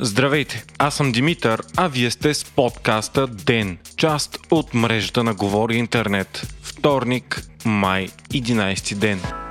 Здравейте, аз съм Димитър, а вие сте с подкаста ДЕН, част от мрежата на Говори Интернет. Вторник, май, 11 ден.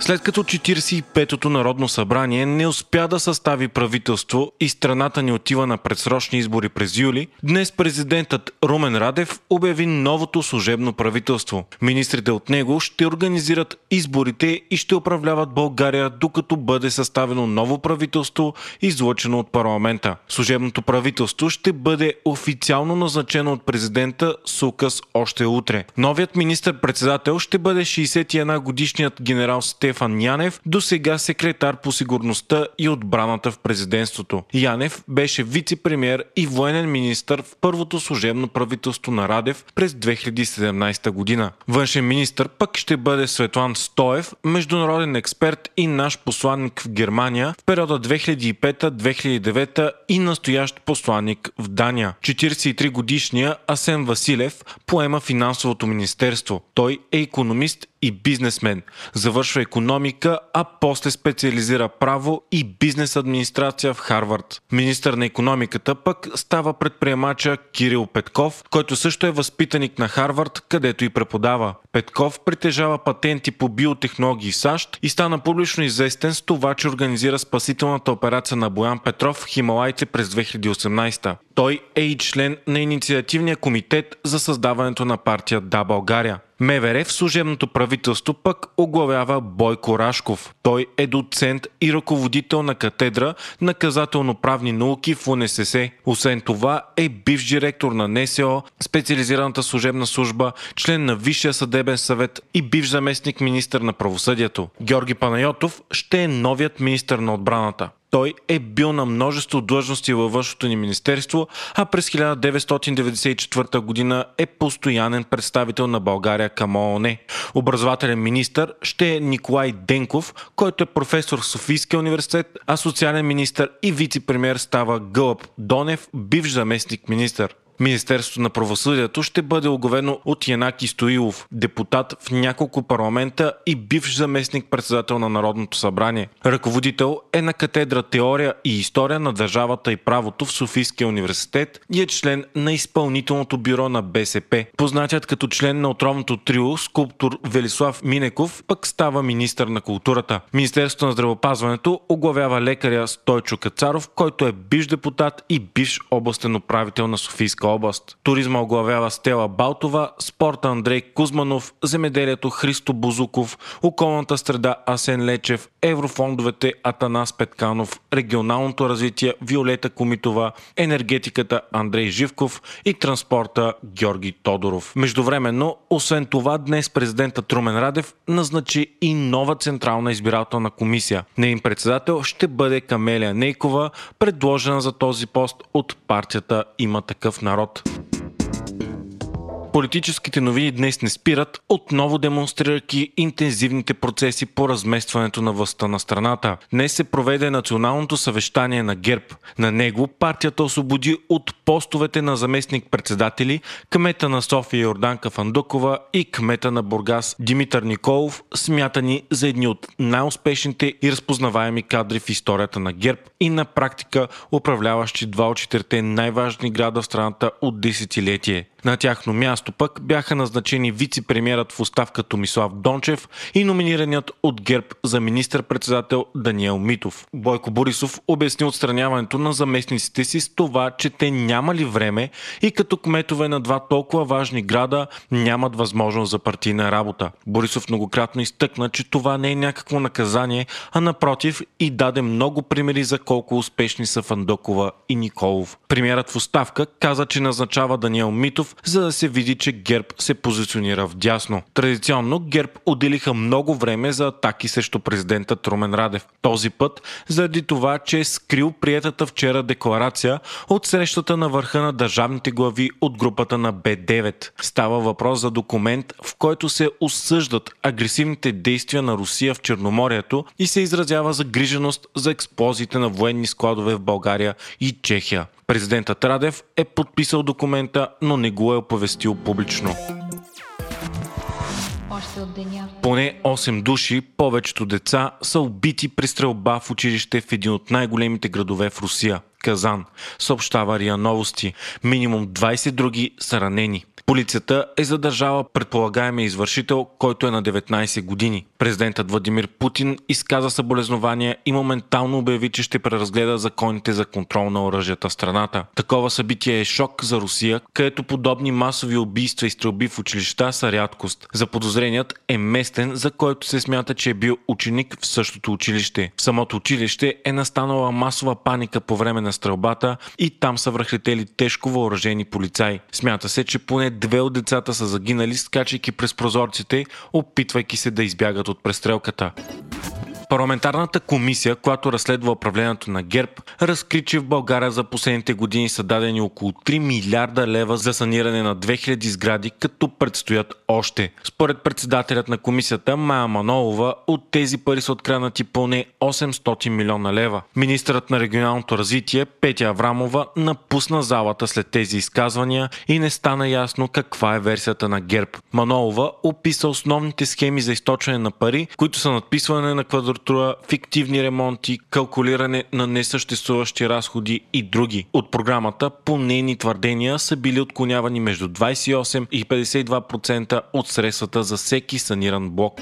След като 45-то Народно събрание не успя да състави правителство и страната ни отива на предсрочни избори през юли, днес президентът Румен Радев обяви новото служебно правителство. Министрите от него ще организират изборите и ще управляват България, докато бъде съставено ново правителство, излъчено от парламента. Служебното правителство ще бъде официално назначено от президента с указ още утре. Новият министр-председател ще бъде 61 годишният генерал Стефан Стефан Янев, до сега секретар по сигурността и отбраната в президентството. Янев беше вице-премьер и военен министр в първото служебно правителство на Радев през 2017 година. Външен министр пък ще бъде Светлан Стоев, международен експерт и наш посланник в Германия в периода 2005-2009 и настоящ посланник в Дания. 43 годишния Асен Василев поема финансовото министерство. Той е економист и бизнесмен. Завършва економика, а после специализира право и бизнес администрация в Харвард. Министър на економиката пък става предприемача Кирил Петков, който също е възпитаник на Харвард, където и преподава. Петков притежава патенти по биотехнологии САЩ и стана публично известен с това, че организира спасителната операция на Боян Петров в Хималайте през 2018. Той е и член на инициативния комитет за създаването на партия Да България. МВР в служебното правителство пък оглавява Бойко Рашков. Той е доцент и ръководител на катедра наказателно-правни науки в УНСС. Освен това е бивш директор на НСО, специализираната служебна служба, член на Висшия съдебен съвет и бивш заместник министър на правосъдието. Георги Панайотов ще е новият министър на отбраната. Той е бил на множество длъжности във външното ни министерство, а през 1994 година е постоянен представител на България към ООН. Образователен министр ще е Николай Денков, който е професор в Софийския университет, а социален министр и вице-премьер става Гълъб Донев, бивш заместник министър. Министерството на правосъдието ще бъде оговено от Янаки Стоилов, депутат в няколко парламента и бивш заместник председател на Народното събрание. Ръководител е на катедра Теория и история на държавата и правото в Софийския университет и е член на изпълнителното бюро на БСП. Познатият като член на отровното трио скулптор Велислав Минеков пък става министър на културата. Министерството на здравеопазването оглавява лекаря Стойчо Кацаров, който е бивш депутат и бивш областен управител на Софийска област. Туризма оглавява Стела Балтова, спорта Андрей Кузманов, земеделието Христо Бузуков, околната среда Асен Лечев, еврофондовете Атанас Петканов, регионалното развитие Виолета Комитова, енергетиката Андрей Живков и транспорта Георги Тодоров. Междувременно, освен това, днес президента Трумен Радев назначи и нова Централна избирателна комисия. Нейн председател ще бъде Камелия Нейкова, предложена за този пост от партията Има такъв народ народ. Политическите новини днес не спират, отново демонстрирайки интензивните процеси по разместването на властта на страната. Днес се проведе националното съвещание на ГЕРБ. На него партията освободи от постовете на заместник-председатели кмета на София Йорданка Фандукова и кмета на Бургас Димитър Николов, смятани за едни от най-успешните и разпознаваеми кадри в историята на ГЕРБ и на практика управляващи два от четирите най-важни града в страната от десетилетие. На тяхно място пък бяха назначени вице-премьерът в оставка Томислав Дончев и номинираният от ГЕРБ за министър-председател Даниел Митов. Бойко Борисов обясни отстраняването на заместниците си с това, че те нямали време и като кметове на два толкова важни града нямат възможност за партийна работа. Борисов многократно изтъкна, че това не е някакво наказание, а напротив и даде много примери за колко успешни са Фандокова и Николов. Премьерът в оставка каза, че назначава Даниел Митов за да се види, че ГЕРБ се позиционира в дясно. Традиционно ГЕРБ отделиха много време за атаки срещу президента Трумен Радев. Този път заради това, че е скрил приятата вчера декларация от срещата на върха на държавните глави от групата на Б9. Става въпрос за документ, в който се осъждат агресивните действия на Русия в Черноморието и се изразява загриженост за експлозиите на военни складове в България и Чехия. Президентът Радев е подписал документа, но не го е оповестил публично. Поне 8 души, повечето деца, са убити при стрелба в училище в един от най-големите градове в Русия – Казан, съобщава Рия Новости. Минимум 20 други са ранени. Полицията е задържала предполагаемия извършител, който е на 19 години. Президентът Владимир Путин изказа съболезнования и моментално обяви, че ще преразгледа законите за контрол на оръжията в страната. Такова събитие е шок за Русия, където подобни масови убийства и стрелби в училища са рядкост. Заподозреният е местен, за който се смята, че е бил ученик в същото училище. В самото училище е настанала масова паника по време на стрелбата и там са връхлетели тежко въоръжени полицаи. Смята се, че поне две от децата са загинали, скачайки през прозорците, опитвайки се да избягат от престрелката. Парламентарната комисия, която разследва управлението на ГЕРБ, разкри, че в България за последните години са дадени около 3 милиарда лева за саниране на 2000 сгради, като предстоят още. Според председателят на комисията Майя Манолова, от тези пари са откраднати поне 800 милиона лева. Министърът на регионалното развитие Петя Аврамова напусна залата след тези изказвания и не стана ясно каква е версията на ГЕРБ. Манолова описа основните схеми за източване на пари, които са надписване на квадратура инфраструктура, фиктивни ремонти, калкулиране на несъществуващи разходи и други. От програмата по нейни твърдения са били отклонявани между 28 и 52% от средствата за всеки саниран блок.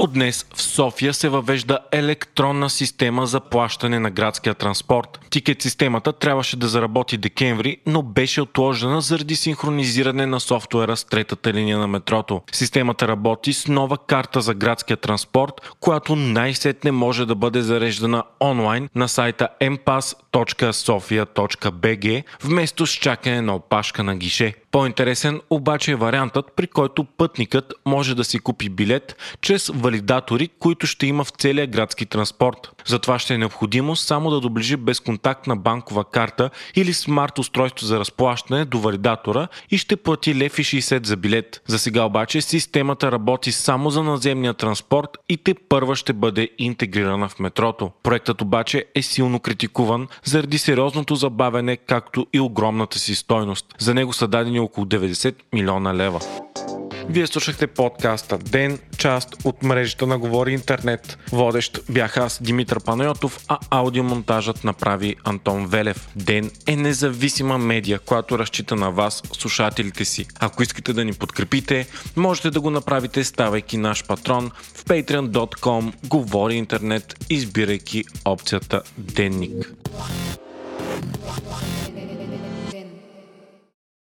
От днес в София се въвежда електронна система за плащане на градския транспорт. Тикет системата трябваше да заработи декември, но беше отложена заради синхронизиране на софтуера с третата линия на метрото. Системата работи с нова карта за градския транспорт, която най-сетне може да бъде зареждана онлайн на сайта mpass.sofia.bg вместо с чакане на опашка на гише. По-интересен обаче е вариантът, при който пътникът може да си купи билет чрез валидатори, които ще има в целия градски транспорт. Затова ще е необходимо само да доближи безконтактна банкова карта или смарт устройство за разплащане до валидатора и ще плати лев и 60 за билет. За сега обаче системата работи само за наземния транспорт и те първа ще бъде интегрирана в метрото. Проектът обаче е силно критикуван заради сериозното забавене, както и огромната си стойност. За него са дадени около 90 милиона лева. Вие слушахте подкаста Ден, част от мрежата на Говори Интернет. Водещ бях аз, Димитър Панайотов, а аудиомонтажът направи Антон Велев. Ден е независима медия, която разчита на вас, слушателите си. Ако искате да ни подкрепите, можете да го направите ставайки наш патрон в patreon.com Говори Интернет, избирайки опцията Денник.